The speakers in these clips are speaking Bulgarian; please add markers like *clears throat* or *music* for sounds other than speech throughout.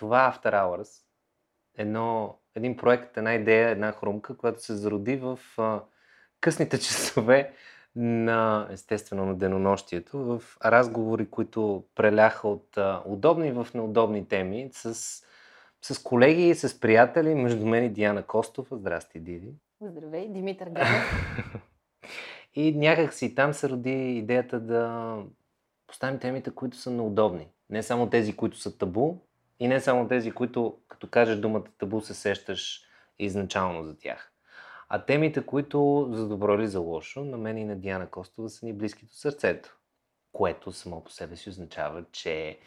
това After Hours, едно, един проект, една идея, една хрумка, която се зароди в а, късните *laughs* часове на, естествено, на денонощието, в разговори, които преляха от а, удобни в неудобни теми с, с колеги, с приятели, между мен и Диана Костова. Здрасти, Диди. Здравей, Димитър Ганев. *laughs* и някак си там се роди идеята да поставим темите, които са неудобни. Не само тези, които са табу, и не само тези, които, като кажеш думата табу, се сещаш изначално за тях. А темите, които за добро или за лошо, на мен и на Диана Костова са ни близки до сърцето. Което само по себе си означава, че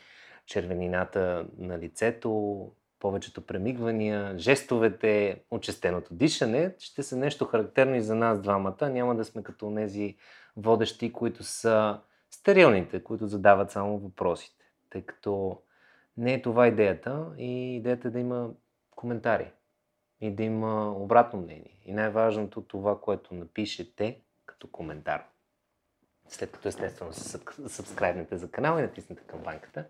червенината на лицето, повечето премигвания, жестовете, очестеното дишане ще са нещо характерно и за нас двамата. Няма да сме като тези водещи, които са стерилните, които задават само въпросите. Тъй като не е това идеята и идеята е да има коментари и да има обратно мнение. И най-важното това, което напишете като коментар. След като естествено се сабскрайбнете за канала и натиснете камбанката,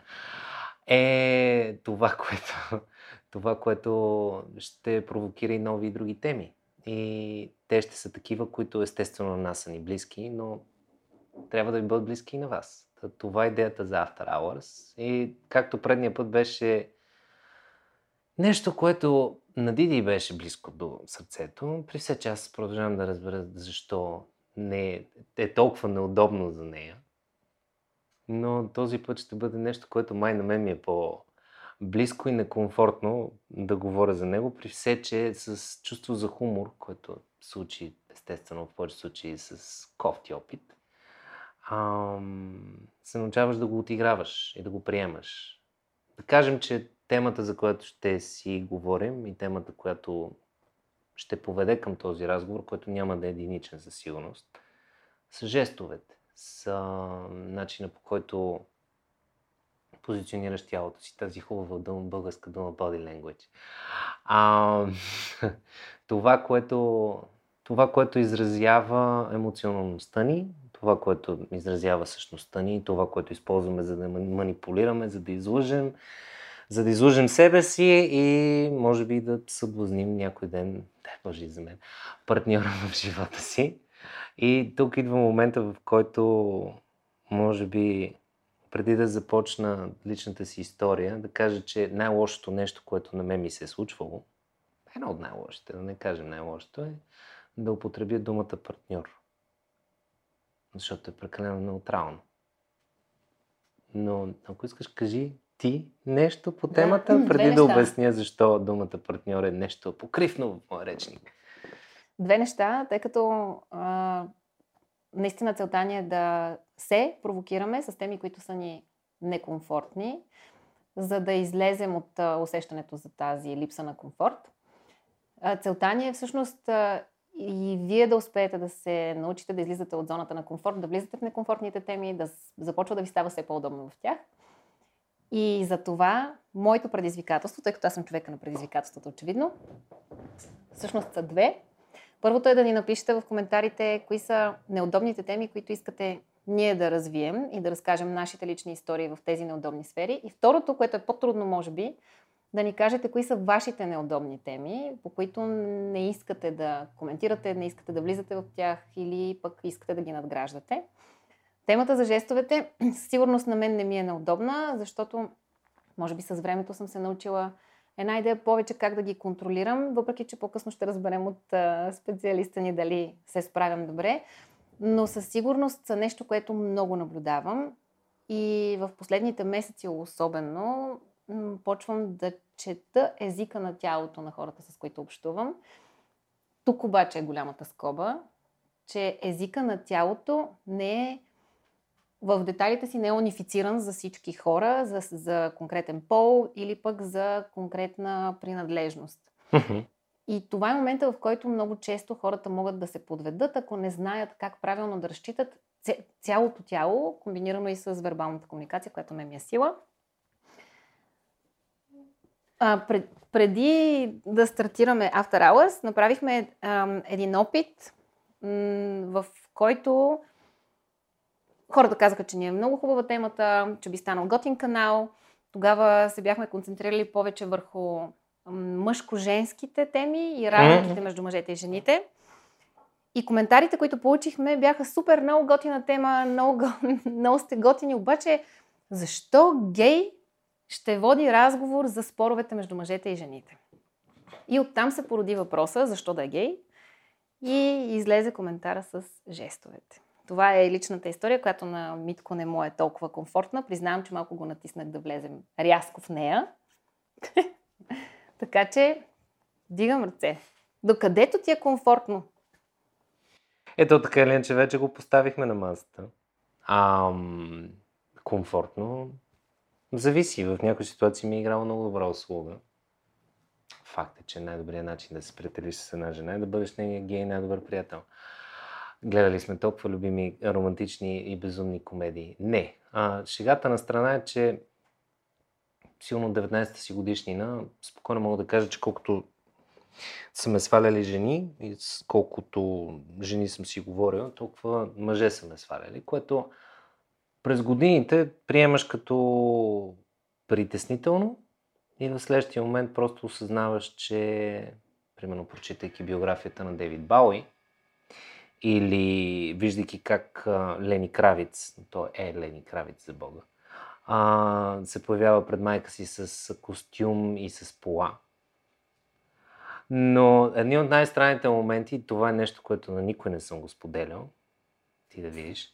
е това, *laughs* което, това, което ще провокира и нови и други теми. И те ще са такива, които естествено на нас са ни близки, но трябва да ви бъдат близки и на вас. Това е идеята за After Hours. И както предния път беше нещо, което на Диди беше близко до сърцето, при все че аз продължавам да разбера защо не е, е толкова неудобно за нея. Но този път ще бъде нещо, което май на мен ми е по-близко и некомфортно да говоря за него, при все, че с чувство за хумор, което се учи естествено в повече случаи с кофти опит, ам, се научаваш да го отиграваш и да го приемаш. Да кажем, че темата, за която ще си говорим и темата, която ще поведе към този разговор, който няма да е единичен със сигурност, са жестовете, са начина по който позиционираш тялото си, тази хубава дума, българска дума body language. А, *laughs* това, което, това, което изразява емоционалността ни, това, което изразява същността ни, това, което използваме за да манипулираме, за да излъжем, за да излъжем себе си и може би да съблазним някой ден, да Боже за мен, партньора *laughs* в живота си. И тук идва момента, в който може би преди да започна личната си история, да кажа, че най-лошото нещо, което на мен ми се е случвало, едно от най-лошите, да не кажем най-лошото, е да употребя думата партньор защото е прекалено неутрално. Но ако искаш, кажи ти нещо по темата, да, преди да обясня защо думата партньор е нещо покривно в моя речник. Две неща, тъй като а, наистина целта ни е да се провокираме с теми, които са ни некомфортни, за да излезем от усещането за тази липса на комфорт. Целта ни е всъщност и вие да успеете да се научите да излизате от зоната на комфорт, да влизате в некомфортните теми, да започва да ви става все по-удобно в тях. И за това моето предизвикателство, тъй като аз съм човека на предизвикателството, очевидно, всъщност са две. Първото е да ни напишете в коментарите кои са неудобните теми, които искате ние да развием и да разкажем нашите лични истории в тези неудобни сфери. И второто, което е по-трудно, може би, да ни кажете кои са вашите неудобни теми, по които не искате да коментирате, не искате да влизате в тях или пък искате да ги надграждате. Темата за жестовете със сигурност на мен не ми е неудобна, защото може би с времето съм се научила една идея повече как да ги контролирам, въпреки че по-късно ще разберем от специалиста ни дали се справям добре. Но със сигурност са нещо, което много наблюдавам и в последните месеци особено почвам да чета езика на тялото на хората, с които общувам. Тук обаче е голямата скоба, че езика на тялото не е в детайлите си не е унифициран за всички хора, за, за конкретен пол или пък за конкретна принадлежност. И това е момента, в който много често хората могат да се подведат, ако не знаят как правилно да разчитат цялото тяло, комбинирано и с вербалната комуникация, която ме ми е сила – а, пред, преди да стартираме After Hours, направихме а, един опит, м- в който хората казаха, че ни е много хубава темата, че би станал готин канал Тогава се бяхме концентрирали повече върху мъжко-женските теми и разликите mm-hmm. между мъжете и жените. И коментарите, които получихме, бяха супер много готина тема, много, *laughs* много сте готини, обаче защо гей ще води разговор за споровете между мъжете и жените? И оттам се породи въпроса, защо да е гей? И излезе коментара с жестовете. Това е личната история, която на Митко не му е толкова комфортна. Признавам, че малко го натиснах да влезем рязко в нея. *laughs* така че, дигам ръце. Докъдето ти е комфортно. Ето така че вече го поставихме на масата. Ам, комфортно. Зависи. В някои ситуации ми е играла много добра услуга. Факт е, че най-добрият начин да се приятелиш с една жена е да бъдеш нейния гей най-добър приятел. Гледали сме толкова любими романтични и безумни комедии. Не. А, шегата на страна е, че силно 19-та си годишнина, спокойно мога да кажа, че колкото са ме сваляли жени и колкото жени съм си говорил, толкова мъже са ме сваляли, което през годините приемаш като притеснително и в следващия момент просто осъзнаваш, че примерно прочитайки биографията на Дейвид Бауи или виждайки как Лени Кравиц, то е Лени Кравиц за Бога, а, се появява пред майка си с костюм и с пола. Но едни от най-странните моменти, това е нещо, което на никой не съм го споделял, ти да видиш,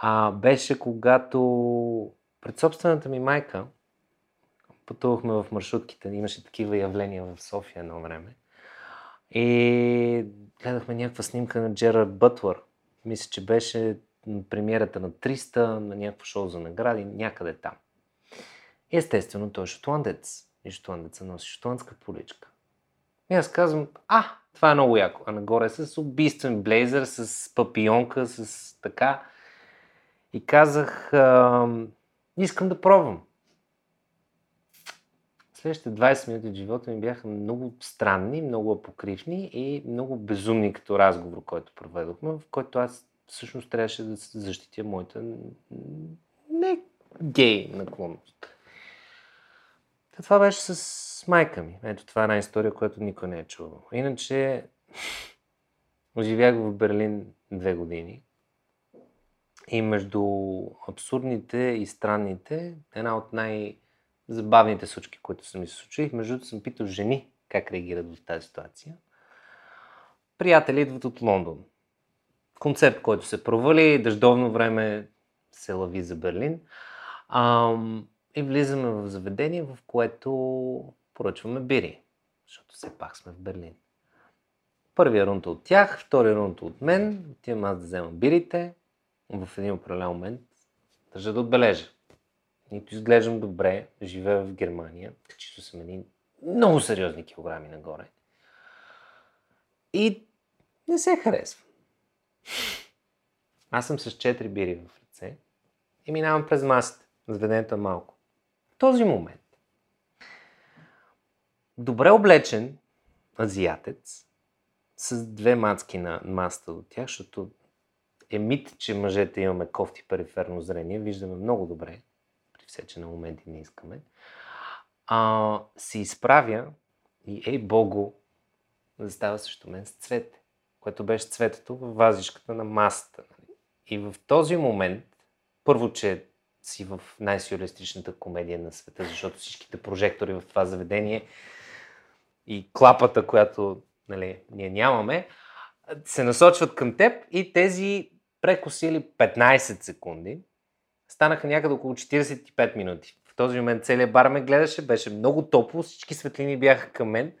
а, беше когато пред собствената ми майка пътувахме в маршрутките, имаше такива явления в София едно време. И гледахме някаква снимка на Джерард Бътлър. Мисля, че беше премиерата на 300, на някакво шоу за награди, някъде там. Естествено, той е шотландец. И шотландеца носи шотландска поличка. И аз казвам, а, това е много яко. А нагоре с убийствен блейзър, с папионка, с така. И казах, искам да пробвам. Следващите 20 минути от живота ми бяха много странни, много апокривни и много безумни като разговор, който проведохме, в който аз всъщност трябваше да защитя моята не гей наклонност. Това беше с майка ми. Ето това е една история, която никой не е чувал. Иначе *laughs* оживях в Берлин две години. И между абсурдните и странните, една от най-забавните случки, които са ми се случили, между другото съм питал жени как реагират в тази ситуация. Приятели идват от Лондон. Концепт, който се провали, дъждовно време се лави за Берлин. Ам, и влизаме в заведение, в което поръчваме бири, защото все пак сме в Берлин. Първия рунд от тях, втория рунд от мен, отивам аз да взема бирите, в един определен момент държа да отбележа. Нито изглеждам добре, живея в Германия, качито съм едни много сериозни килограми нагоре. И не се харесва. Аз съм с 4 бири в ръце и минавам през масата. Заведението е малко. В този момент добре облечен азиатец с две мацки на масата от тях, защото е мит, че мъжете имаме кофти периферно зрение, виждаме много добре, при все, че на моменти не искаме, а, се изправя и ей богу, застава също мен с цвете, което беше цветето в вазишката на масата. Нали? И в този момент, първо, че си в най-сюрреалистичната комедия на света, защото всичките прожектори в това заведение и клапата, която нали, ние нямаме, се насочват към теб и тези прекосили 15 секунди, станаха някъде около 45 минути. В този момент целият бар ме гледаше, беше много топло, всички светлини бяха към мен.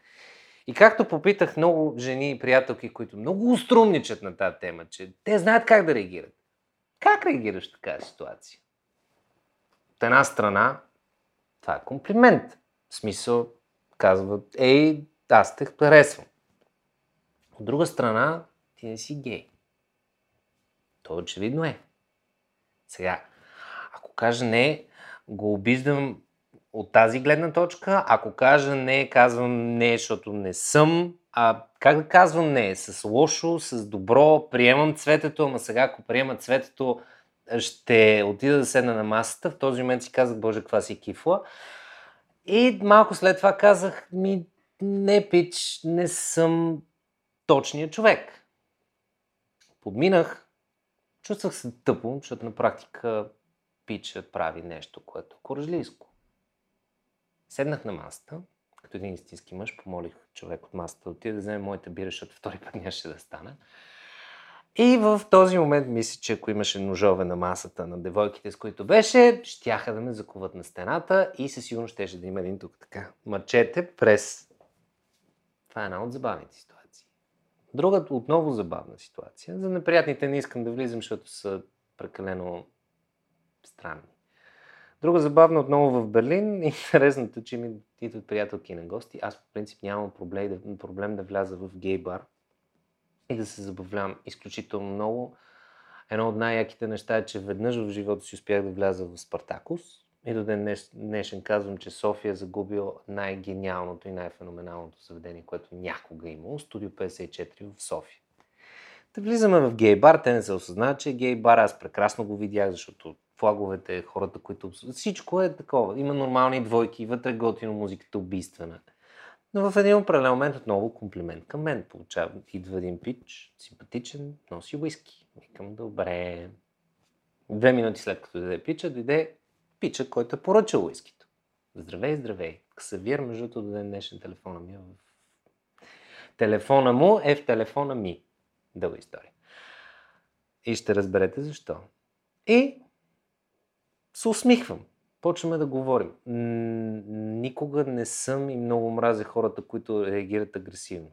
И както попитах много жени и приятелки, които много уструмничат на тази тема, че те знаят как да реагират. Как реагираш в такава ситуация? От една страна, това е комплимент. В смисъл, казват, ей, аз те харесвам. От друга страна, ти не си гей. То очевидно е. Сега, ако кажа не, го обиждам от тази гледна точка. Ако кажа не, казвам не, защото не съм. А как да казвам не? С лошо, с добро, приемам цветето, ама сега ако приема цветето, ще отида да седна на масата. В този момент си казах, боже, каква си кифла. И малко след това казах, ми, не, пич, не съм точният човек. Подминах, чувствах се тъпо, защото на практика пичът прави нещо, което е коражлийско. Седнах на масата, като един истински мъж, помолих човек от масата да отиде да вземе моите бира, защото втори път нямаше да стана. И в този момент мисля, че ако имаше ножове на масата на девойките, с които беше, щяха да ме закуват на стената и със сигурност щеше да има един тук така мъчете през... Това е една от забавните ситуации. Друга отново забавна ситуация. За неприятните не искам да влизам, защото са прекалено странни. Друга забавна отново в Берлин. *laughs* Интересното, че ми идват приятелки на гости. Аз по принцип нямам проблем да, проблем да вляза в гей бар и да се забавлявам изключително много. Едно от най-яките неща е, че веднъж в живота си успях да вляза в Спартакус. И до ден днешен казвам, че София е загубил най-гениалното и най-феноменалното заведение, което някога е имало. Студио 54 в София. Да влизаме в гей бар, те не се осъзнават, че е гей бар. Аз прекрасно го видях, защото флаговете, хората, които... Всичко е такова. Има нормални двойки, вътре готино музиката убийствена. Но в един определен момент отново комплимент към мен. Получава, идва един пич, симпатичен, носи уиски. Викам, добре. Две минути след като даде пича, дойде пича, който е поръчал уискито. Здравей, здравей. Ксавир, между другото, до днешен телефона ми. Телефона му е в телефона ми. Дълга история. И ще разберете защо. И се усмихвам. Почваме да говорим. Никога не съм и много мразя хората, които реагират агресивно.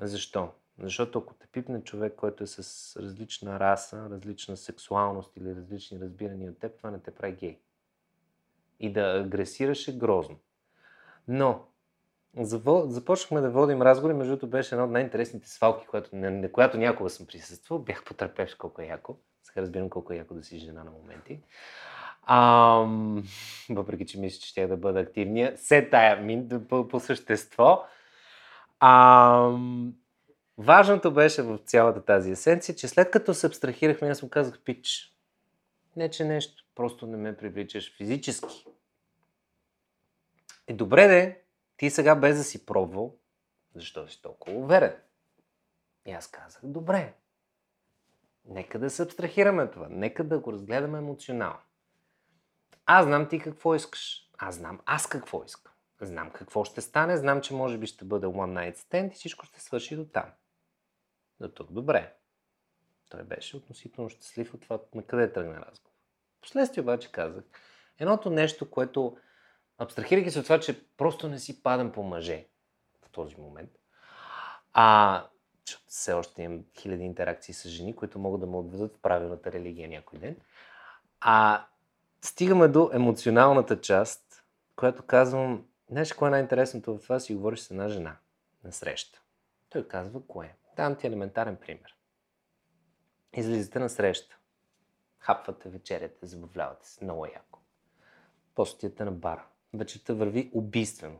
Защо? Защото ако те пипне човек, който е с различна раса, различна сексуалност или различни разбирания от теб, това не те прави гей. И да агресираш е грозно. Но започнахме да водим разговори, между другото беше една от най-интересните свалки, която, на която някога съм присъствал. Бях потърпевш колко е яко. Сега разбирам колко е яко да си жена на моменти. Ам, въпреки, че мисля, че ще да бъда активния. Се тая мин по, по същество. Ам, важното беше в цялата тази есенция, че след като се абстрахирахме, аз му казах, пич, не че нещо, просто не ме привличаш физически. Е, добре де, ти сега без да си пробвал, защо си толкова уверен? И аз казах, добре, нека да се абстрахираме това, нека да го разгледаме емоционално. Аз знам ти какво искаш. Аз знам аз какво искам. Знам какво ще стане, знам, че може би ще бъде one night stand и всичко ще свърши до там. До тук добре. Той беше относително щастлив от това на къде тръгна разговор. Последствие обаче казах, едното нещо, което абстрахирайки се от това, че просто не си падам по мъже в този момент, а все още имам хиляди интеракции с жени, които могат да ме отведат в правилната религия някой ден, а стигаме до емоционалната част, която казвам, знаеш кое е най-интересното в това, си говориш с една жена на среща. Той казва, кое? Давам ти елементарен пример. Излизате на среща. Хапвате вечерята, забавлявате се. Много яко. После на бара. Вечерта върви убийствено.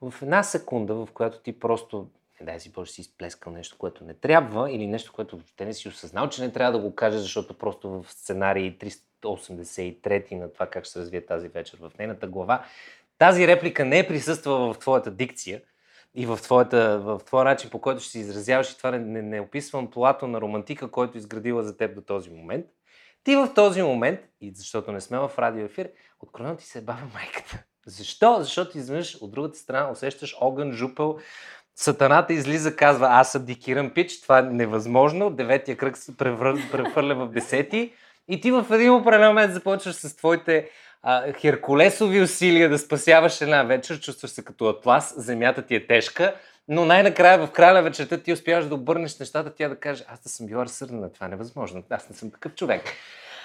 В една секунда, в която ти просто не дай си Боже си изплескал нещо, което не трябва или нещо, което въобще не си осъзнал, че не трябва да го кажеш, защото просто в сценарий 383 на това как ще се развие тази вечер в нейната глава, тази реплика не е присъствала в твоята дикция и в, твоята, в твоя начин, по който ще се изразяваш и това не, не, не описвам плато на романтика, който е изградила за теб до този момент. Ти в този момент, и защото не сме в радио ефир, откровено ти се е баба майката. Защо? Защото изведнъж от другата страна усещаш огън, жупел, Сатаната излиза, казва, аз абдикирам пич, това е невъзможно, деветия кръг се прехвърля в десети. И ти в един определен момент започваш с твоите а, херкулесови усилия да спасяваш една вечер, чувстваш се като атлас, земята ти е тежка, но най-накрая в края на вечерта ти успяваш да обърнеш нещата, тя да каже, аз да съм била разсърдена, това е невъзможно, аз не съм такъв човек.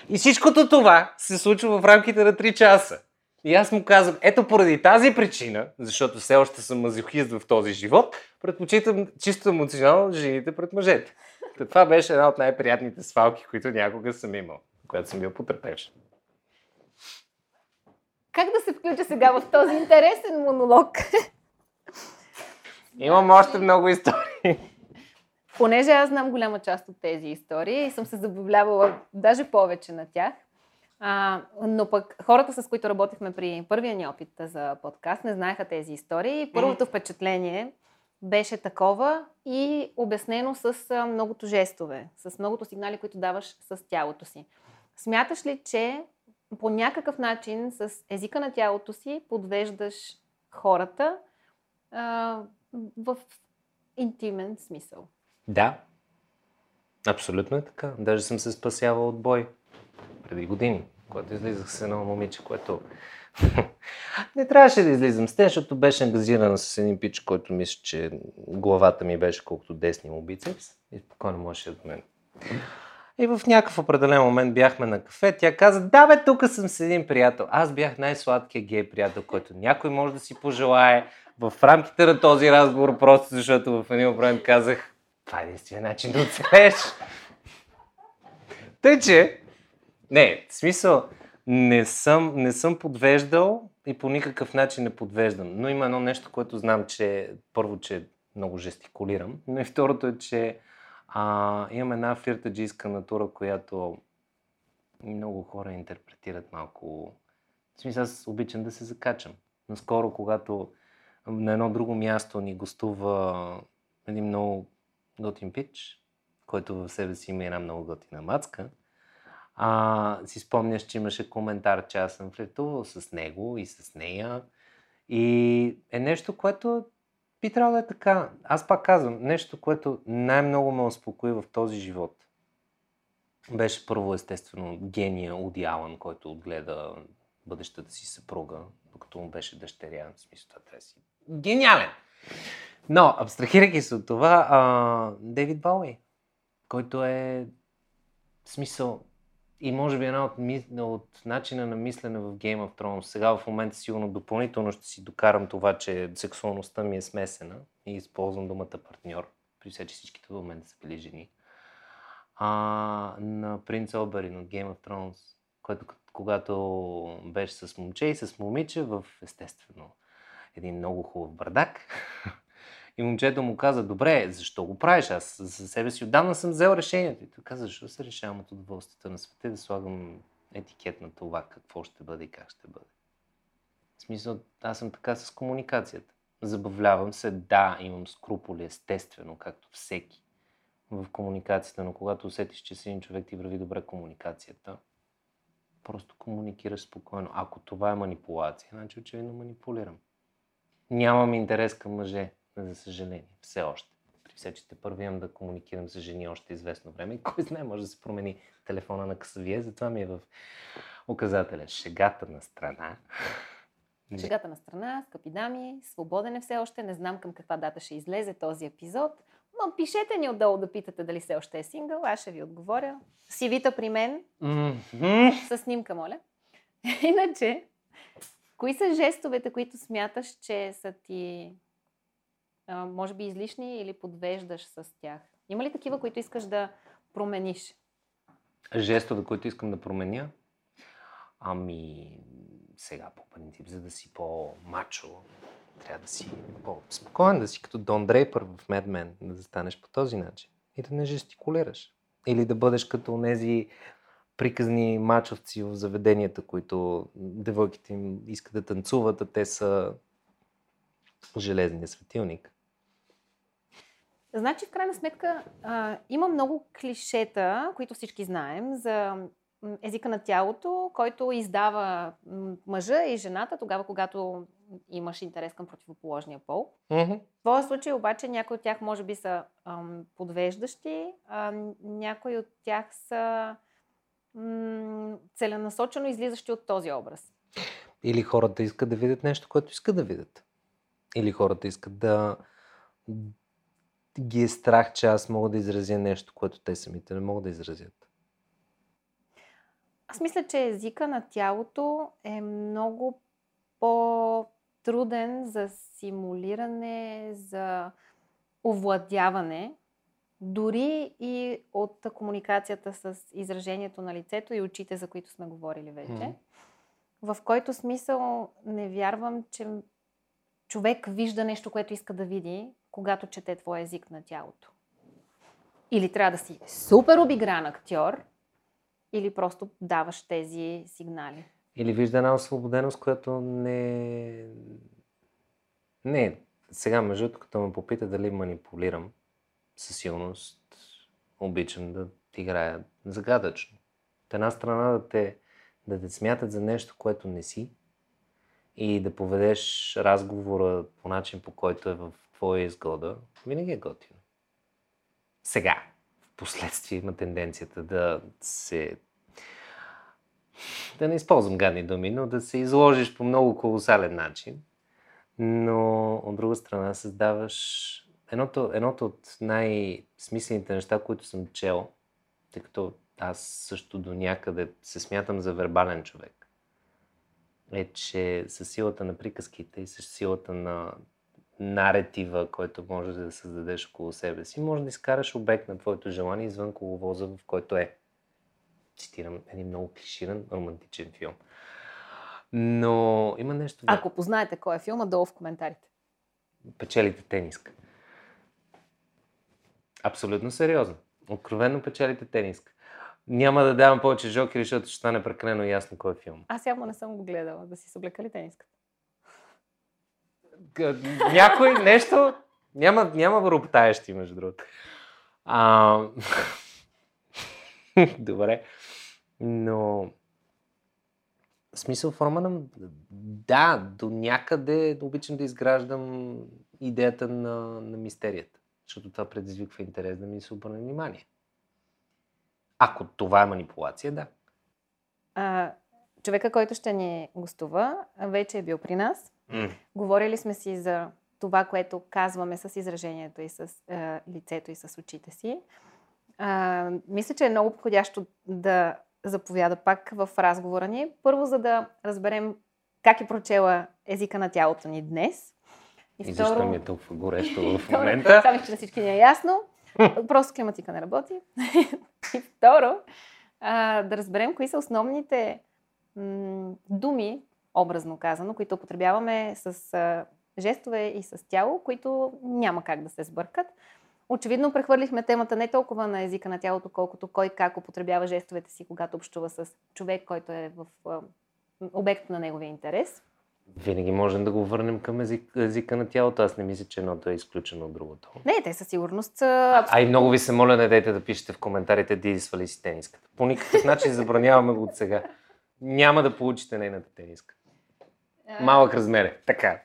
И всичкото това се случва в рамките на 3 часа. И аз му казвам, ето поради тази причина, защото все още съм мазохист в този живот, предпочитам чисто емоционално жените пред мъжете. Това беше една от най-приятните свалки, които някога съм имал, която съм бил потърпевш. Как да се включа сега в този интересен монолог? Имам още много истории. *laughs* понеже аз знам голяма част от тези истории и съм се забавлявала даже повече на тях, а, но пък хората, с които работихме при първия ни опит за подкаст, не знаеха тези истории. Първото впечатление беше такова и обяснено с многото жестове, с многото сигнали, които даваш с тялото си. Смяташ ли, че по някакъв начин с езика на тялото си подвеждаш хората а, в интимен смисъл? Да. Абсолютно е така. Даже съм се спасявал от бой преди години, когато излизах с едно момиче, което *laughs* не трябваше да излизам с те, защото беше ангазирана с един пич, който мисля, че главата ми беше колкото десни му бицепс и спокойно можеше да мен. И в някакъв определен момент бяхме на кафе. Тя каза, да бе, тук съм с един приятел. Аз бях най-сладкият гей приятел, който някой може да си пожелае. В рамките на този разговор, просто защото в един момент казах, това е единствения начин да оцелееш. Тъй, че, не, в смисъл, не съм, не съм подвеждал и по никакъв начин не подвеждам. Но има едно нещо, което знам, че първо, че много жестикулирам, но и второто е, че а, имам една фиртаджийска натура, която много хора интерпретират малко. В смисъл, аз обичам да се закачам. Наскоро, когато на едно друго място ни гостува един много готин пич, който в себе си има една много готина мацка, а, си спомняш, че имаше коментар, че аз съм флиртувал с него и с нея. И е нещо, което би трябвало да е така. Аз пак казвам, нещо, което най-много ме успокои в този живот. Беше първо, естествено, гения Уди Алън, който отгледа бъдещата си съпруга, докато му беше дъщеря. В смисъл, това трябва си гениален! Но, абстрахирайки се от това, а, Дейвид Бауи, който е смисъл и може би една от, от начина на мислене в Game of Thrones. Сега в момента сигурно допълнително ще си докарам това, че сексуалността ми е смесена и използвам думата партньор, при все, че всичките в момента са били жени. А, на принц Оберин от Game of Thrones, който когато беше с момче и с момиче в естествено един много хубав бардак, *laughs* И момчето му каза, добре, защо го правиш? Аз за себе си отдавна съм взел решението. И той каза, защо се решавам от удоволствията на света да слагам етикет на това, какво ще бъде и как ще бъде. В смисъл, аз съм така с комуникацията. Забавлявам се, да, имам скруполи, естествено, както всеки в комуникацията, но когато усетиш, че си един човек ти върви добре комуникацията, просто комуникираш спокойно. Ако това е манипулация, значи очевидно манипулирам. Нямам интерес към мъже за съжаление, все още. При все, че те първи имам да комуникирам с жени още известно време и *laughs* кой знае, може да се промени телефона на късавие, затова ми е в указателя шегата на страна. *laughs* Шегата на страна, скъпи дами, свободен е все още, не знам към каква дата ще излезе този епизод, но пишете ни отдолу да питате дали все още е сингъл, аз ще ви отговоря. Сивита при мен, mm-hmm. с снимка, моля. *laughs* Иначе, кои са жестовете, които смяташ, че са ти а, може би излишни или подвеждаш с тях? Има ли такива, които искаш да промениш? Жестове, които искам да променя? Ами, сега по принцип, за да си по-мачо, трябва да си по-спокоен, да си като Дон Дрейпър в Mad Men, да застанеш по този начин и да не жестикулираш. Или да бъдеш като тези приказни мачовци в заведенията, които девойките им искат да танцуват, а те са железния светилник. Значи, в крайна сметка, а, има много клишета, които всички знаем, за езика на тялото, който издава мъжа и жената тогава, когато имаш интерес към противоположния пол. Mm-hmm. В твоя случай обаче някои от тях може би са ам, подвеждащи, а някои от тях са м- целенасочено излизащи от този образ. Или хората искат да видят нещо, което искат да видят. Или хората искат да ги е страх, че аз мога да изразя нещо, което те самите не могат да изразят? Аз мисля, че езика на тялото е много по-труден за симулиране, за овладяване, дори и от комуникацията с изражението на лицето и очите, за които сме говорили вече. Mm-hmm. В който смисъл не вярвам, че човек вижда нещо, което иска да види, когато чете твой език на тялото. Или трябва да си супер обигран актьор, или просто даваш тези сигнали. Или вижда една освободеност, която не... Не, сега между като ме попита дали манипулирам, със силност обичам да играя загадъчно. От една страна да те, да те смятат за нещо, което не си и да поведеш разговора по начин, по който е в твоя изгода, винаги е готино. Сега, в последствие има тенденцията да се да не използвам гадни думи, но да се изложиш по много колосален начин. Но от друга страна създаваш едното, едното от най-смислените неща, които съм чел, тъй като аз също до някъде се смятам за вербален човек, е, че с силата на приказките и с силата на наретива, който може да създадеш около себе си, може да изкараш обект на твоето желание извън коловоза, в който е. Цитирам един много клиширан романтичен филм. Но има нещо... Ако познаете кой е филма, долу в коментарите. Печелите тениска. Абсолютно сериозно. Откровенно печелите тениска. Няма да давам повече жокери, защото ще стане прекалено ясно кой е филм. Аз явно не съм го гледала. Да си се облекали тениската. Някой нещо... Няма, няма въроптаещи, между другото. А... *laughs* Добре. Но... В смисъл форма на... Да, до някъде обичам да изграждам идеята на, на мистерията. Защото това предизвиква интерес да ми се обърне внимание. Ако това е манипулация, да. А, човека, който ще ни гостува, вече е бил при нас. Mm. Говорили сме си за това, което казваме с изражението и с е, лицето и с очите си. А, мисля, че е много подходящо да заповяда пак в разговора ни. Първо, за да разберем как е прочела езика на тялото ни днес. И, и второ... защо ми е толкова горещо в *laughs* момента? Само, че на всички ни е ясно. Просто климатика не работи. *laughs* и второ, а, да разберем кои са основните м- думи, образно казано, които употребяваме с а, жестове и с тяло, които няма как да се сбъркат. Очевидно прехвърлихме темата не толкова на езика на тялото, колкото кой как употребява жестовете си, когато общува с човек, който е в а, обект на неговия интерес. Винаги можем да го върнем към език, езика на тялото. Аз не мисля, че едното е изключено от другото. Не, те със сигурност са... А и много ви се моля, не дайте да пишете в коментарите Диди свали си тениската. По никакъв начин забраняваме го от сега. Няма да получите нейната тениска. Малък размер е. Така,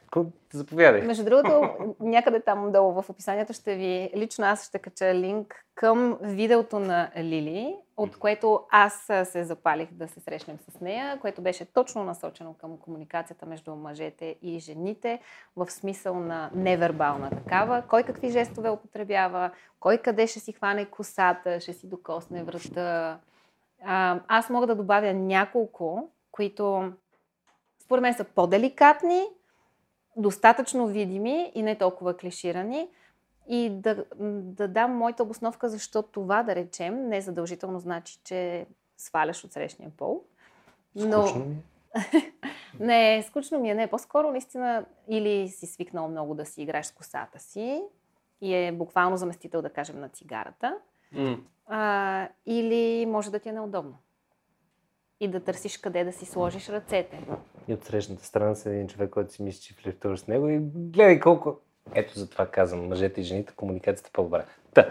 заповядай. Между другото, някъде там долу в описанието ще ви, лично аз ще кача линк към видеото на Лили, от което аз се запалих да се срещнем с нея, което беше точно насочено към комуникацията между мъжете и жените, в смисъл на невербална такава. Кой какви жестове употребява, кой къде ще си хване косата, ще си докосне врата. Аз мога да добавя няколко, които според мен са по-деликатни, достатъчно видими и не толкова клиширани. И да, да дам моята обосновка, защо това, да речем, не задължително значи, че сваляш от срещния пол. Но... Скучно ми е. *laughs* не, скучно ми е. Не, по-скоро наистина или си свикнал много да си играеш с косата си и е буквално заместител, да кажем, на цигарата. Mm. А, или може да ти е неудобно и да търсиш къде да си сложиш ръцете. И от срещната страна с един човек, който си мисли, че флиртуваш с него и гледай колко... Ето за това казвам, мъжете и жените, комуникацията е по-добра. Та.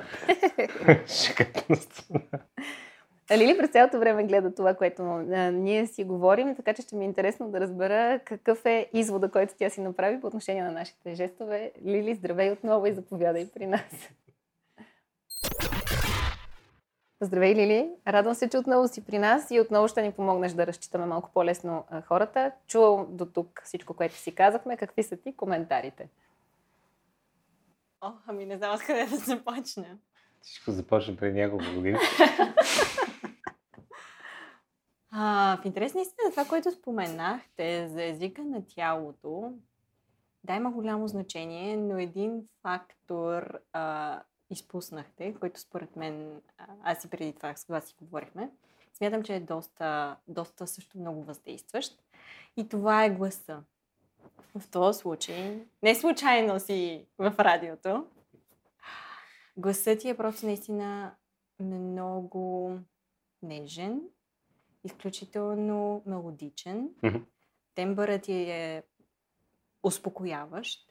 *laughs* Лили през цялото време гледа това, което а, ние си говорим, така че ще ми е интересно да разбера какъв е извода, който тя си направи по отношение на нашите жестове. Лили, здравей отново и заповядай при нас. Здравей, Лили! Радвам се, че отново си при нас и отново ще ни помогнеш да разчитаме малко по-лесно хората. Чувал до тук всичко, което си казахме. Какви са ти коментарите? О, ами не знам откъде да започна. Всичко започна преди няколко години. *laughs* а, в интересни истина, това, което споменахте за езика на тялото, да, има голямо значение, но един фактор а, изпуснахте, който според мен, аз и преди това с това си говорихме, смятам, че е доста, доста също много въздействащ. И това е гласа. В този случай, не случайно си в радиото, гласът ти е просто наистина много нежен, изключително мелодичен. Тембърът ти е успокояващ.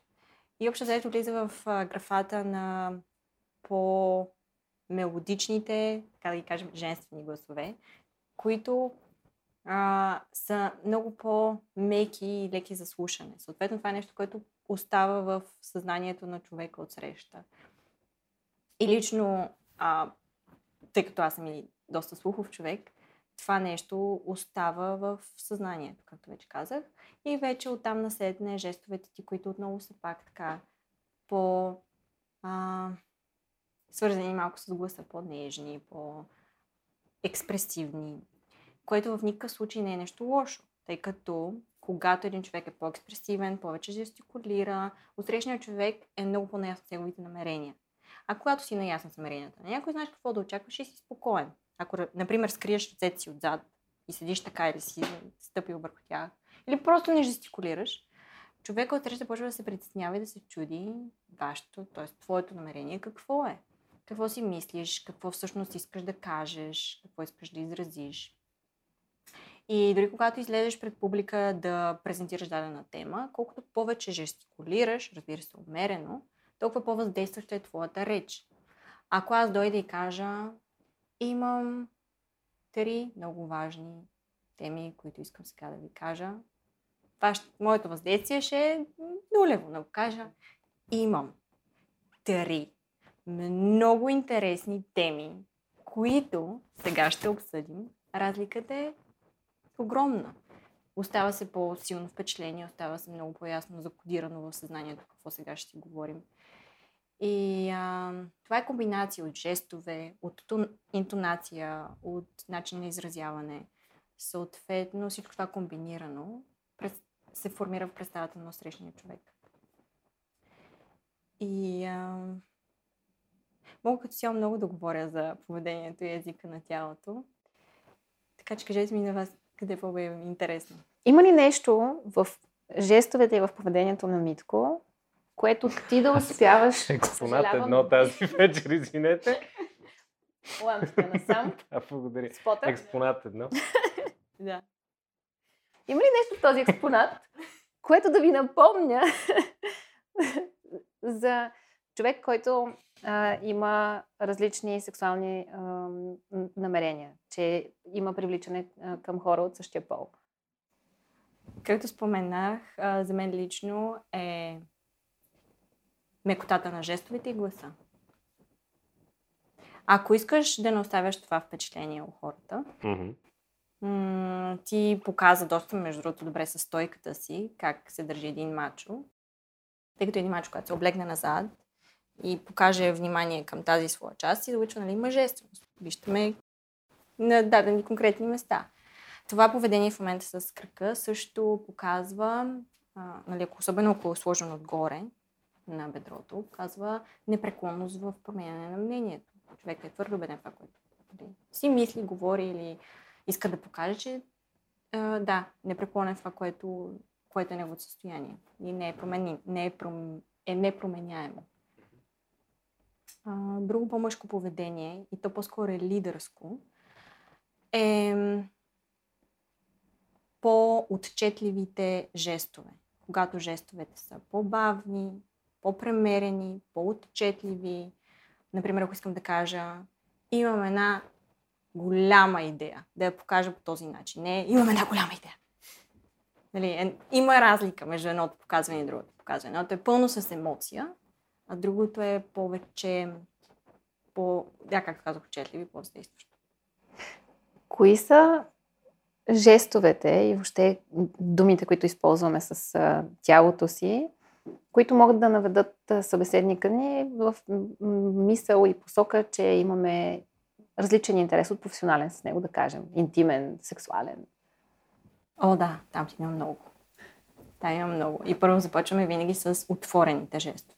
И общо взето влиза в графата на по-мелодичните, така да ги кажем, женствени гласове, които а, са много по-меки и леки за слушане. Съответно, това е нещо, което остава в съзнанието на човека от среща. И лично, а, тъй като аз съм и доста слухов човек, това нещо остава в съзнанието, както вече казах. И вече оттам насетне жестовете ти, които отново са пак така по... А, свързани малко с гласа, по-нежни, по-експресивни, което в никакъв случай не е нещо лошо, тъй като когато един човек е по-експресивен, повече жестикулира, отсрещният човек е много по-наясно с неговите намерения. А когато си наясно с намеренията на някой, знаеш какво да очакваш и си спокоен. Ако, например, скриеш ръцете си отзад и седиш така или си стъпил върху тях, или просто не жестикулираш, човека отсреща почва да се притеснява и да се чуди вашето, т.е. твоето намерение какво е. Какво си мислиш, какво всъщност искаш да кажеш, какво искаш да изразиш. И дори когато излезеш пред публика да презентираш дадена тема, колкото повече жестикулираш, разбира се, умерено, толкова по-въздействаща е твоята реч. Ако аз дойда и кажа, имам три много важни теми, които искам сега да ви кажа, моето въздействие ще е нулево, го кажа. Имам три много интересни теми, които сега ще обсъдим. Разликата е огромна. Остава се по-силно впечатление, остава се много по-ясно закодирано в съзнанието какво сега ще си говорим. И а, това е комбинация от жестове, от тон, интонация, от начин на изразяване. Съответно, всичко това комбинирано се формира в представата на срещния човек. И а, мога като цяло много да говоря за поведението и езика на тялото. Така че кажете ми на вас къде по е интересно. Има ли нещо в жестовете и в поведението на Митко, което ти да успяваш... *laughs* Експонат едно тази вечер, извинете. Лампите насам. *laughs* А, благодаря. Спота. Експонат едно. *laughs* Да. Има ли нещо в този експонат, което да ви напомня за човек, който а, има различни сексуални а, намерения, че има привличане а, към хора от същия пол? Както споменах, а, за мен лично е мекотата на жестовете и гласа. Ако искаш да не оставяш това впечатление у хората, м- ти показа доста, между другото, добре със стойката си, как се държи един мачо. Тъй като един мачо, когато се облегне назад и покаже внимание към тази своя част, и да нали, мъжественост. Виждаме на дадени конкретни места. Това поведение в момента с кръка също показва, а, нали, особено ако е сложено отгоре на бедрото, показва непреклонност в променяне на мнението. Човек е твърдо убеден в това, което нали, си мисли, говори или иска да покаже, че а, да, непреклонен в това, което, което е неговото състояние. И не е, промени, не е, пром, е непроменяемо. А, друго по-мъжко поведение, и то по-скоро е лидерско, е по-отчетливите жестове. Когато жестовете са по-бавни, по-премерени, по-отчетливи. Например, ако искам да кажа, имам една голяма идея, да я покажа по този начин. Не, имам една голяма идея. Нали, е, има разлика между едното показване и другото показване. Едното е пълно с емоция, а другото е повече по, да, както казах, отчетливи, по-въздействащо. Кои са жестовете и въобще думите, които използваме с тялото си, които могат да наведат събеседника ни в мисъл и посока, че имаме различен интерес от професионален с него, да кажем. Интимен, сексуален. О, да, там ти има много. Там има много. И първо започваме винаги с отворените жестове.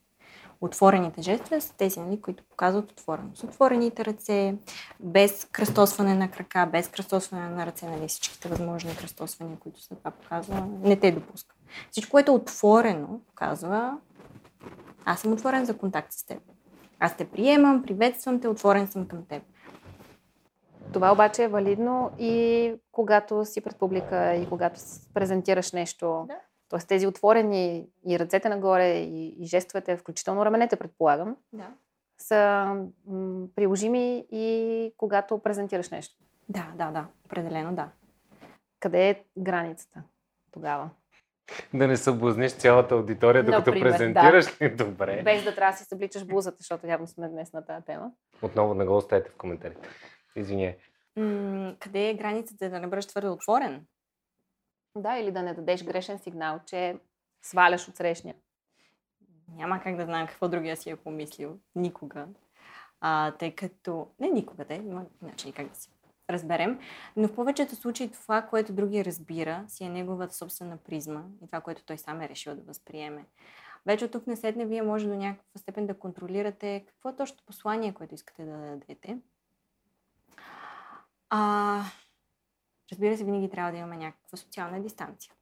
Отворените жестове са тези, нали, които показват отвореност. Отворените ръце, без кръстосване на крака, без кръстосване на ръце, нали, всичките възможни кръстосвания, които се това показва, не те допуска. Всичко, което е отворено, показва аз съм отворен за контакт с теб. Аз те приемам, приветствам те, отворен съм към теб. Това обаче е валидно и когато си пред публика и когато презентираш нещо. Да. Тоест тези отворени и ръцете нагоре и, и жестовете, включително раменете, предполагам, Да. са м, приложими и когато презентираш нещо. Да, да, да. Определено да. Къде е границата тогава? Да не съблазниш цялата аудитория, докато Например, презентираш ли? Добре. Без да трябва да си събличаш блузата, защото явно сме днес на тази тема. Отново не го оставете в коментарите. Извиняй. М- къде е границата да не бъдеш твърде отворен? Да, или да не дадеш грешен сигнал, че сваляш от срещния. Няма как да знаем какво другия си е помислил. Никога. А, тъй като... Не никога, да, има начин как да си разберем. Но в повечето случаи това, което другия разбира, си е неговата собствена призма и това, което той сам е решил да възприеме. Вече от тук на седне вие може до някаква степен да контролирате какво е точно послание, което искате да дадете. А, разбира се, винаги трябва да имаме някаква социална дистанция.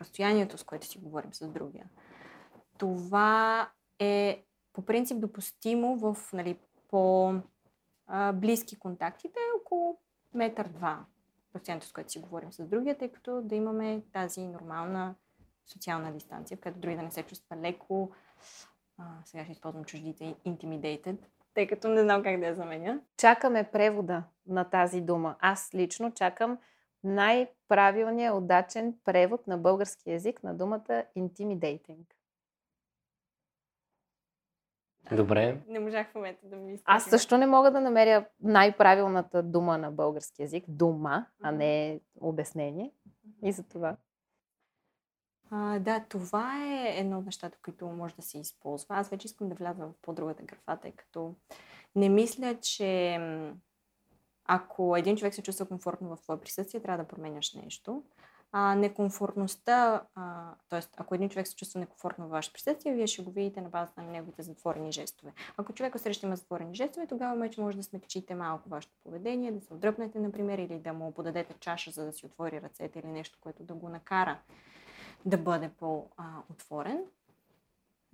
Разстоянието, с което си говорим с другия. Това е по принцип допустимо в нали, по а, близки контактите около метър-два процента, с което си говорим с другия, тъй като да имаме тази нормална социална дистанция, която дори да не се чувства леко. А, сега ще използвам чуждите intimidated, тъй като не знам как да я заменя. Чакаме превода на тази дума. Аз лично чакам най-правилният, удачен превод на български язик на думата intimidating. Добре. Не можах в момента да мисля. Аз също не мога да намеря най-правилната дума на български язик. Дума, а не обяснение. И за това. А, да, това е едно от нещата, които може да се използва. Аз вече искам да вляза в по-другата графа, тъй като не мисля, че ако един човек се чувства комфортно в твое присъствие, трябва да променяш нещо. А, некомфортността, т.е. ако един човек се чувства некомфортно в ваше присъствие, вие ще го видите на базата на неговите затворени жестове. Ако човек среща има затворени жестове, тогава вече може да смекчите малко вашето поведение, да се отдръпнете, например, или да му подадете чаша, за да си отвори ръцете или нещо, което да го накара да бъде по-отворен.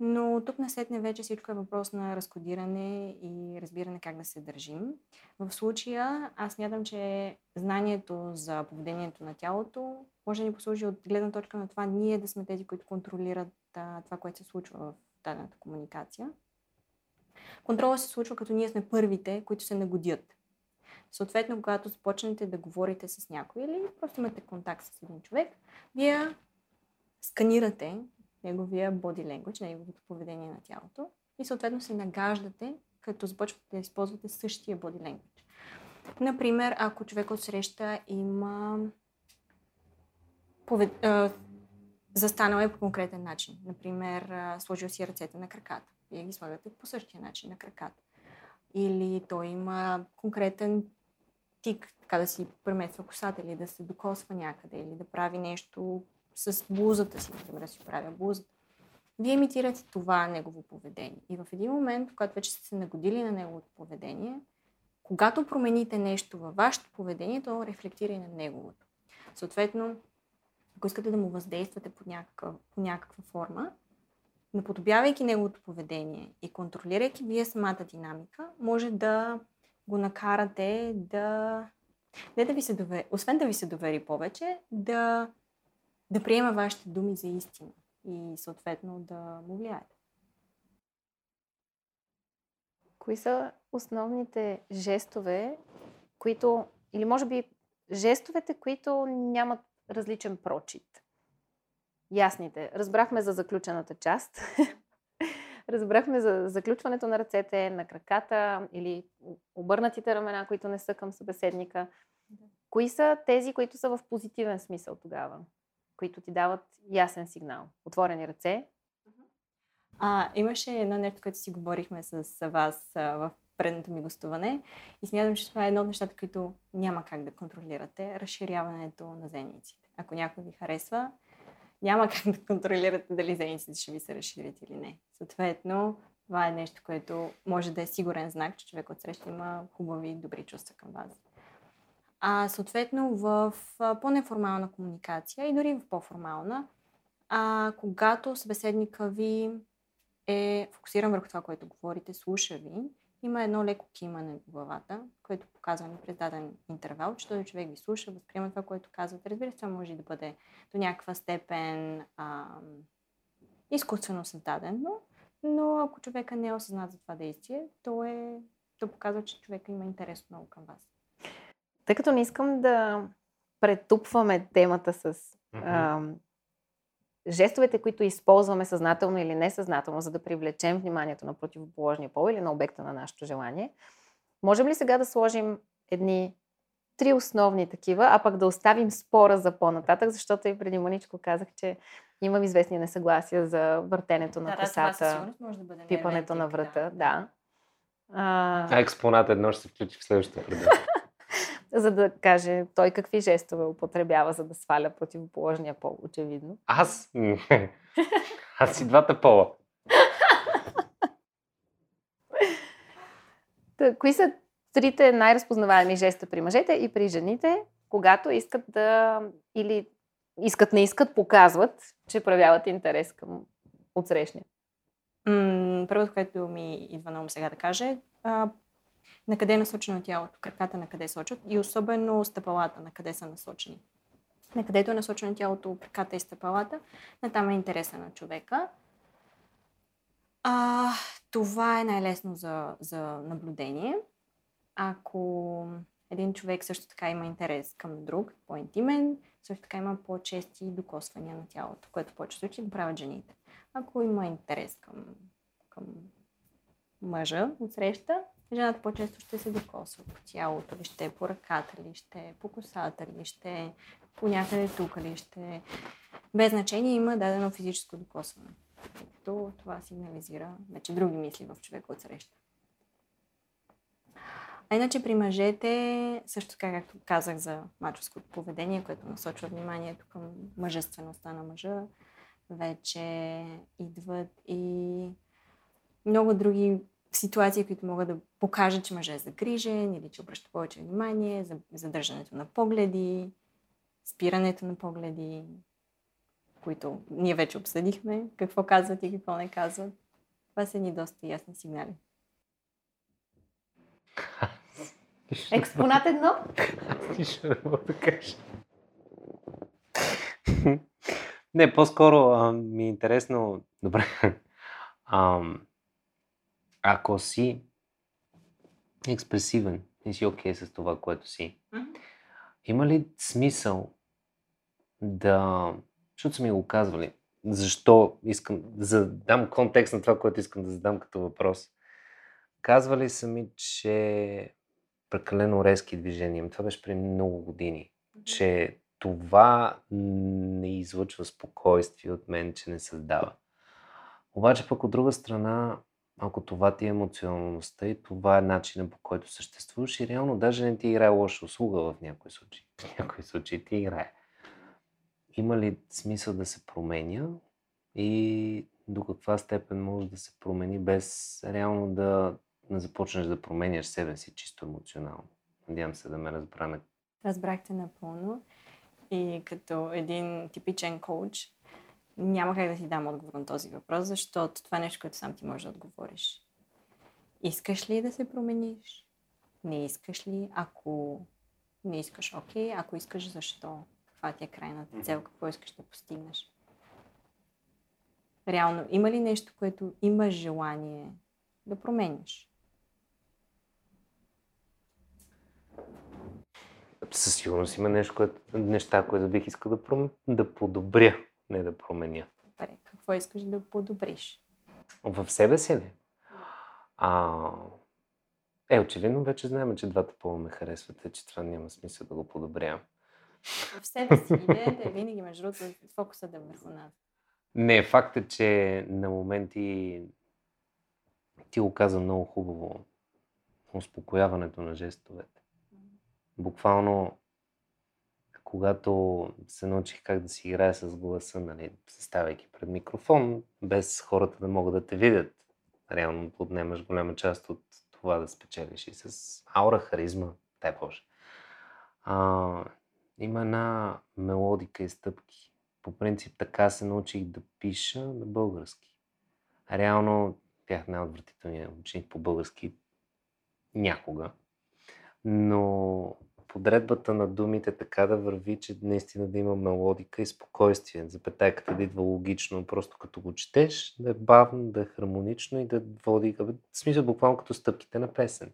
Но тук насетне вече всичко е въпрос на разкодиране и разбиране как да се държим. В случая аз смятам, че знанието за поведението на тялото може да ни послужи от гледна точка на това ние да сме тези, които контролират а, това, което се случва в дадената комуникация. Контрола се случва като ние сме първите, които се нагодят. Съответно, когато започнете да говорите с някой или просто имате контакт с един човек, вие сканирате неговия body language, неговото поведение на тялото и съответно се нагаждате, като започвате да използвате същия body language. Например, ако човек от среща има повед... а, застанал е по конкретен начин. Например, сложил си ръцете на краката. Вие ги слагате по същия начин на краката. Или той има конкретен тик, така да си премества косата, или да се докосва някъде, или да прави нещо с блузата си, например, си правя блузата. Вие имитирате това негово поведение. И в един момент, когато вече сте се нагодили на неговото поведение, когато промените нещо във вашето поведение, то рефлектира и на неговото. Съответно, ако искате да му въздействате по някаква, по някаква форма, наподобявайки неговото поведение и контролирайки вие самата динамика, може да го накарате да... Не да ви се довери, освен да ви се довери повече, да, да приема вашите думи за истина и съответно да му влияете. Кои са основните жестове, които, или може би жестовете, които нямат различен прочит? Ясните. Разбрахме за заключената част. *laughs* Разбрахме за заключването на ръцете, на краката или обърнатите ramена, които не са към събеседника. Кои са тези, които са в позитивен смисъл тогава? Които ти дават ясен сигнал? Отворени ръце, А, имаше едно нещо, което си говорихме с вас в предното ми гостуване и смятам, че това е едно от нещата, които няма как да контролирате. Разширяването на зениците. Ако някой ви харесва, няма как да контролирате дали зениците ще ви се разширят или не. Съответно, това е нещо, което може да е сигурен знак, че човек от среща има хубави и добри чувства към вас. А съответно в по-неформална комуникация и дори в по-формална, а, когато събеседника ви е фокусиран върху това, което говорите, слуша ви. Има едно леко кимане в главата, което показва през даден интервал, че този човек ви слуша, възприема това, което казвате. Разбира се, това може да бъде до някаква степен а, изкуствено създадено, но ако човека не е осъзнат за това действие, то, е, то показва, че човека има интерес много към вас. Тъй като не искам да претупваме темата с а, жестовете, които използваме съзнателно или несъзнателно, за да привлечем вниманието на противоположния пол или на обекта на нашето желание, можем ли сега да сложим едни три основни такива, а пък да оставим спора за по-нататък, защото и преди маничко казах, че имам известни несъгласия за въртенето на да, да, косата, да бъде пипането на врата. Да. А, А експонат едно ще се включи в следващото предаване. За да каже той какви жестове употребява, за да сваля противоположния пол, очевидно. Аз? Аз и двата пола. Та, кои са трите най-разпознаваеми жеста при мъжете и при жените, когато искат да или искат не искат, показват, че проявяват интерес към отсрещния. Първото, което ми идва на ум сега да кажа е на къде е насочено тялото, краката на къде сочат и особено стъпалата, на къде са насочени. На където е насочено тялото, краката и стъпалата, на там е интереса на човека. А, това е най-лесно за, за наблюдение. Ако един човек също така има интерес към друг, по-интимен, също така има по-чести докосвания на тялото, което повече случаи го правят жените. Ако има интерес към, към мъжа от среща, жената по-често ще се докосва по тялото ли, ще е по ръката ли, ще е по косата ли, ще е по някъде тук ли, ще. Без значение има дадено физическо докосване. Тъй като това сигнализира вече други мисли в човека от среща. А иначе при мъжете, също така както казах за мачовското поведение, което насочва вниманието към мъжествеността на мъжа, вече идват и много други ситуации, които могат да покажат, че мъжът е загрижен или че обръща повече внимание, за- задържането на погледи, спирането на погледи, които ние вече обсъдихме, какво казват и какво не казват. Това са ни доста ясни сигнали. Експонат едно? Нищо не мога да кажа. Не, по-скоро а, ми е интересно. Добре. Ам, ако си експресивен и си окей с това, което си, има ли смисъл да. Защото са ми го казвали. Защо искам. За да дам контекст на това, което искам да задам като въпрос. Казвали са ми, че прекалено резки движения. Това беше преди много години. Че това не излъчва спокойствие от мен, че не създава. Обаче пък от друга страна, ако това ти е емоционалността и това е начинът по който съществуваш и реално даже не ти играе лоша услуга в някои случаи. *laughs* В някои случаи ти играе. Има ли смисъл да се променя и до каква степен може да се промени без реално да не започнеш да променяш себе си чисто емоционално? Надявам се да ме разбра на Разбрахте напълно. И като един типичен коуч, няма как да ти дам отговор на този въпрос, защото това е нещо, което сам ти можеш да отговориш. Искаш ли да се промениш? Не искаш ли? Ако не искаш, окей. Ако искаш, защо? Каква ти е крайната цел? Какво искаш да постигнеш? Реално, има ли нещо, което имаш желание да промениш? Със сигурност има нещо, което, неща, които бих искал да, пром... да подобря, не да променя. Добре, какво искаш да подобриш? В себе си ли? А... Е, очевидно вече знаем, че двата пола ме харесват, че това няма смисъл да го подобрявам. В себе си идеята е винаги, между другото, фокусът да е върху нас. Не, факт е, че на моменти ти го каза много хубаво. Успокояването на жестовете. Буквално, когато се научих как да си играя с гласа, нали, съставяйки пред микрофон, без хората да могат да те видят, реално отнемаш голяма част от това да спечелиш и с аура, харизма, дай Боже. А, има една мелодика и стъпки. По принцип така се научих да пиша на български. Реално бях най-отвратителният ученик по български някога. Но подредбата на думите така да върви, че наистина да има мелодика и спокойствие. Запетайката да идва логично, просто като го четеш, да е бавно, да е хармонично и да води, в смисъл буквално като стъпките на песен.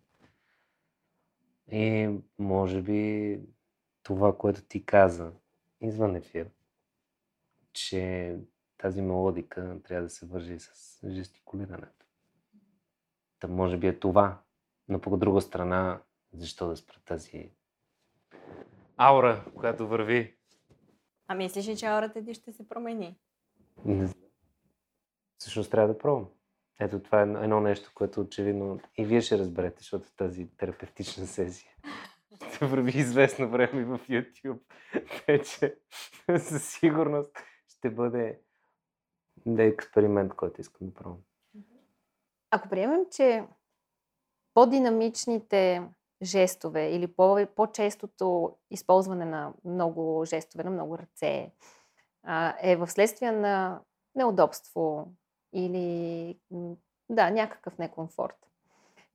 И може би това, което ти каза извън ефир, че тази мелодика трябва да се вържи с жестикулирането. Та може би е това. Но по друга страна, защо да спра тази аура, която върви? А мислиш ли, че аурата ти ще се промени? Не Всъщност трябва да пробвам. Ето това е едно нещо, което очевидно и вие ще разберете, защото тази терапевтична сесия *laughs* ще върви известно време в YouTube. *laughs* Вече *laughs* със сигурност ще бъде да е експеримент, който искам да пробвам. Ако приемем, че по-динамичните жестове или по- по-честото използване на много жестове, на много ръце е в следствие на неудобство или да, някакъв некомфорт.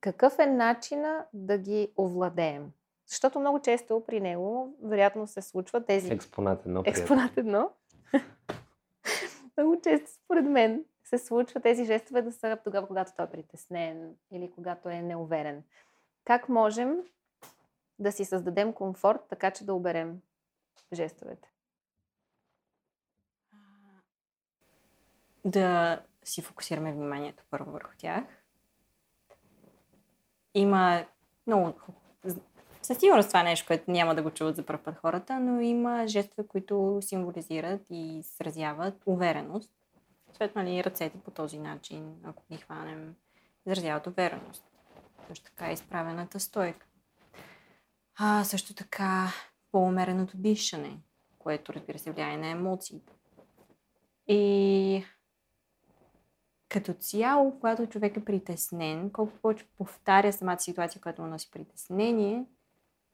Какъв е начина да ги овладеем? Защото много често при него, вероятно, се случва тези... Експонат едно. Експонат едно. *laughs* много често, според мен, се случва тези жестове да са тогава, когато той е притеснен или когато е неуверен. Как можем да си създадем комфорт, така че да оберем жестовете? Да си фокусираме вниманието първо върху тях. Има много... Със сигурност това е нещо, което няма да го чуват за първ път хората, но има жестове, които символизират и изразяват увереност. Съответно, нали, ръцете по този начин, ако ги хванем, изразяват увереност. Също така е изправената стойка. А, също така по-умереното дишане, което разбира се влияе на емоциите. И като цяло, когато човек е притеснен, колко повече повтаря самата ситуация, която му носи притеснение,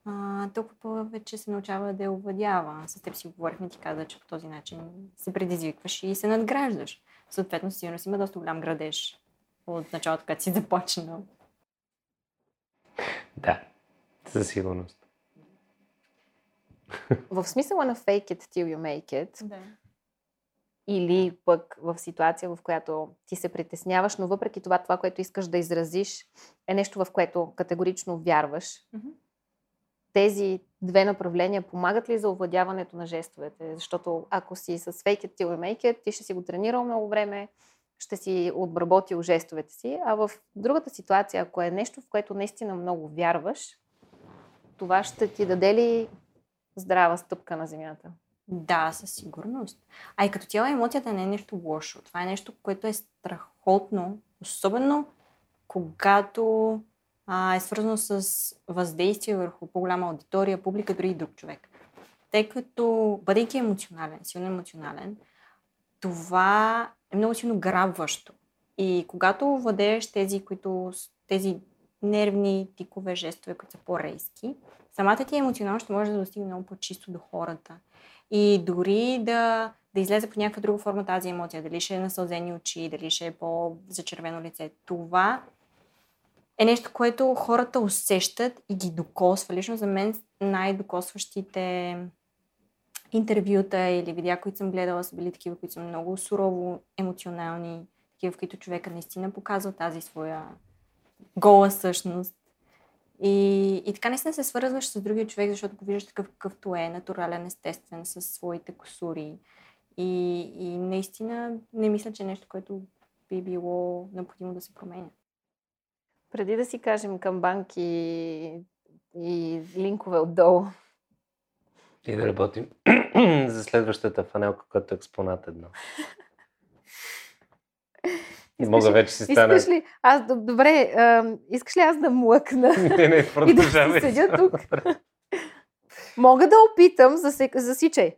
а, толкова повече се научава да я овладява. С теб си говорихме, ти каза, че по този начин се предизвикваш и се надграждаш. Съответно, сигурно си има доста голям градеж от началото, когато си започнал. Да, със сигурност. *laughs* В смисъла на fake it till you make it, Да. или пък в ситуация, в която ти се притесняваш, но въпреки това, това, което искаш да изразиш, е нещо, в което категорично вярваш. Мгм. Тези две направления помагат ли за овладяването на жестовете? Защото ако си с fake it till you make it, ти ще си го тренирал много време, ще си обработил жестовете си, а в другата ситуация, ако е нещо, в което наистина много вярваш, това ще ти даде ли здрава стъпка на земята? Да, със сигурност. А и като цяло емоцията не е нещо лошо. Това е нещо, което е страхотно, особено когато а, е свързано с въздействие върху по-голяма аудитория, публика, дори и друг човек. Тъй като, бъдейки емоционален, силно емоционален, това е много силно грабващо. И когато владееш тези, които, тези нервни тикове жестове, които са по-рейски, самата ти емоционалност ще може да достигне много по-чисто до хората. И дори да, да излезе по някаква друга форма тази емоция, дали ще е насълзени очи, дали ще е по-зачервено лице, това е нещо, което хората усещат и ги докосва. Лично за мен най-докосващите интервюта или видеа, които съм гледала, са били такива, които са много сурово емоционални, такива, в които човека наистина показва тази своя гола същност. И, и така наистина се свързваш с другия човек, защото го виждаш такъв какъвто е, натурален, естествен, с своите косури. И, и наистина не мисля, че е нещо, което би било необходимо да се променя. Преди да си кажем към банки и линкове отдолу, И да работим *clears throat* за следващата фанелка, която е експонат едно. И Искаш мога ли- вече си стана... искаш ли, аз, добре, а, искаш ли аз да млъкна? *laughs* не, не, продължавай. седя тук. Мога да опитам, засек... засичай.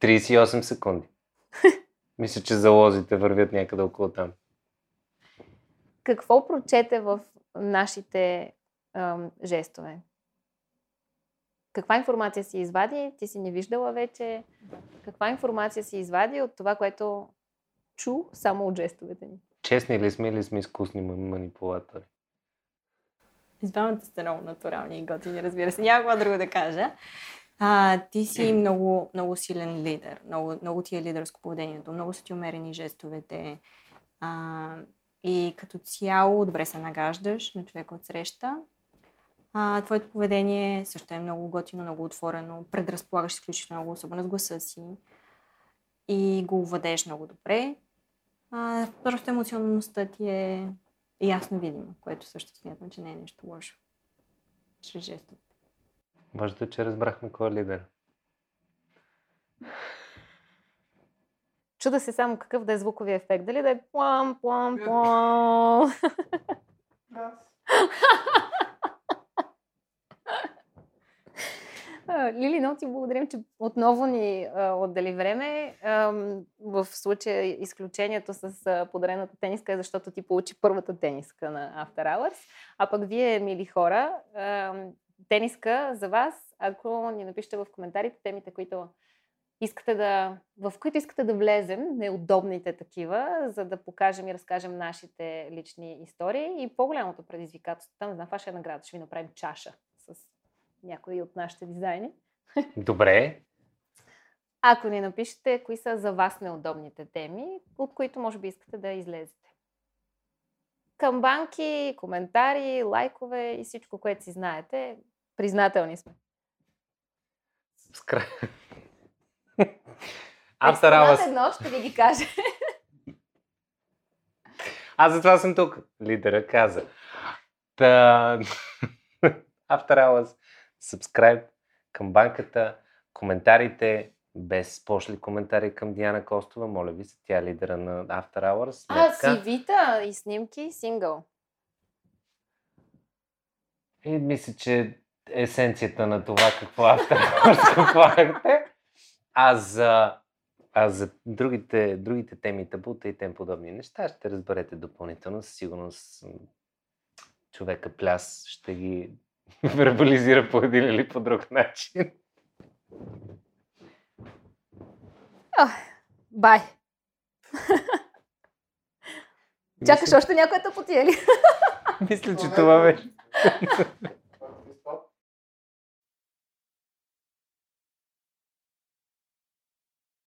38 секунди. *laughs* Мисля, че залозите вървят някъде около там. Какво прочете в нашите ам, жестове? Каква информация си извади? Ти си не виждала вече. Каква информация си извади от това, което чу само от жестовете ни? честни ли сме или сме изкусни манипулатори? И двамата сте много натурални и готини, разбира се. Няма какво друго да кажа. А, ти си *clears throat* много, много силен лидер. Много, много ти е лидерско поведението. Много са ти умерени жестовете. А, и като цяло добре се нагаждаш на човека от среща. А, твоето поведение също е много готино, много отворено. Предразполагаш изключително много, особено с гласа си. И го владееш много добре. А, просто емоционалността ти е ясно видима, което също смятам, че не е нещо лошо. Чрез жестовете. Важното е, че разбрахме кой е лидер. Чуда се само какъв да е звуковия ефект. Дали да е плам, плам, плам. *laughs* Лили, много ти благодарим, че отново ни а, отдели време. А, в случая изключението с подарената тениска е защото ти получи първата тениска на After Hours. А пък вие, мили хора, а, тениска за вас, ако ни напишете в коментарите темите, които искате да, в които искате да влезем, неудобните такива, за да покажем и разкажем нашите лични истории. И по-голямото предизвикателство там, знам, ваша награда, ще ви направим чаша някои от нашите дизайни. Добре. Ако ни напишете кои са за вас неудобните теми, от които може би искате да излезете. Камбанки, коментари, лайкове и всичко, което си знаете. Признателни сме. Скра... After Hours. едно ще ви ги каже. *laughs* Аз затова съм тук. Лидера каза. Та... *laughs* After Hours, subscribe към банката, коментарите, без пошли коментари към Диана Костова. Моля ви се, тя е лидера на After Hours. А, CV-та и снимки, сингъл. И мисля, че есенцията на това какво After Hours *laughs* е. А за, а за другите, другите теми, табута и тем подобни неща ще разберете допълнително. Със сигурност човека пляс ще ги *laughs* вербализира по един или по друг начин. Бай! Чакаш още някоя тъпотия ли? Мисля, че това беше.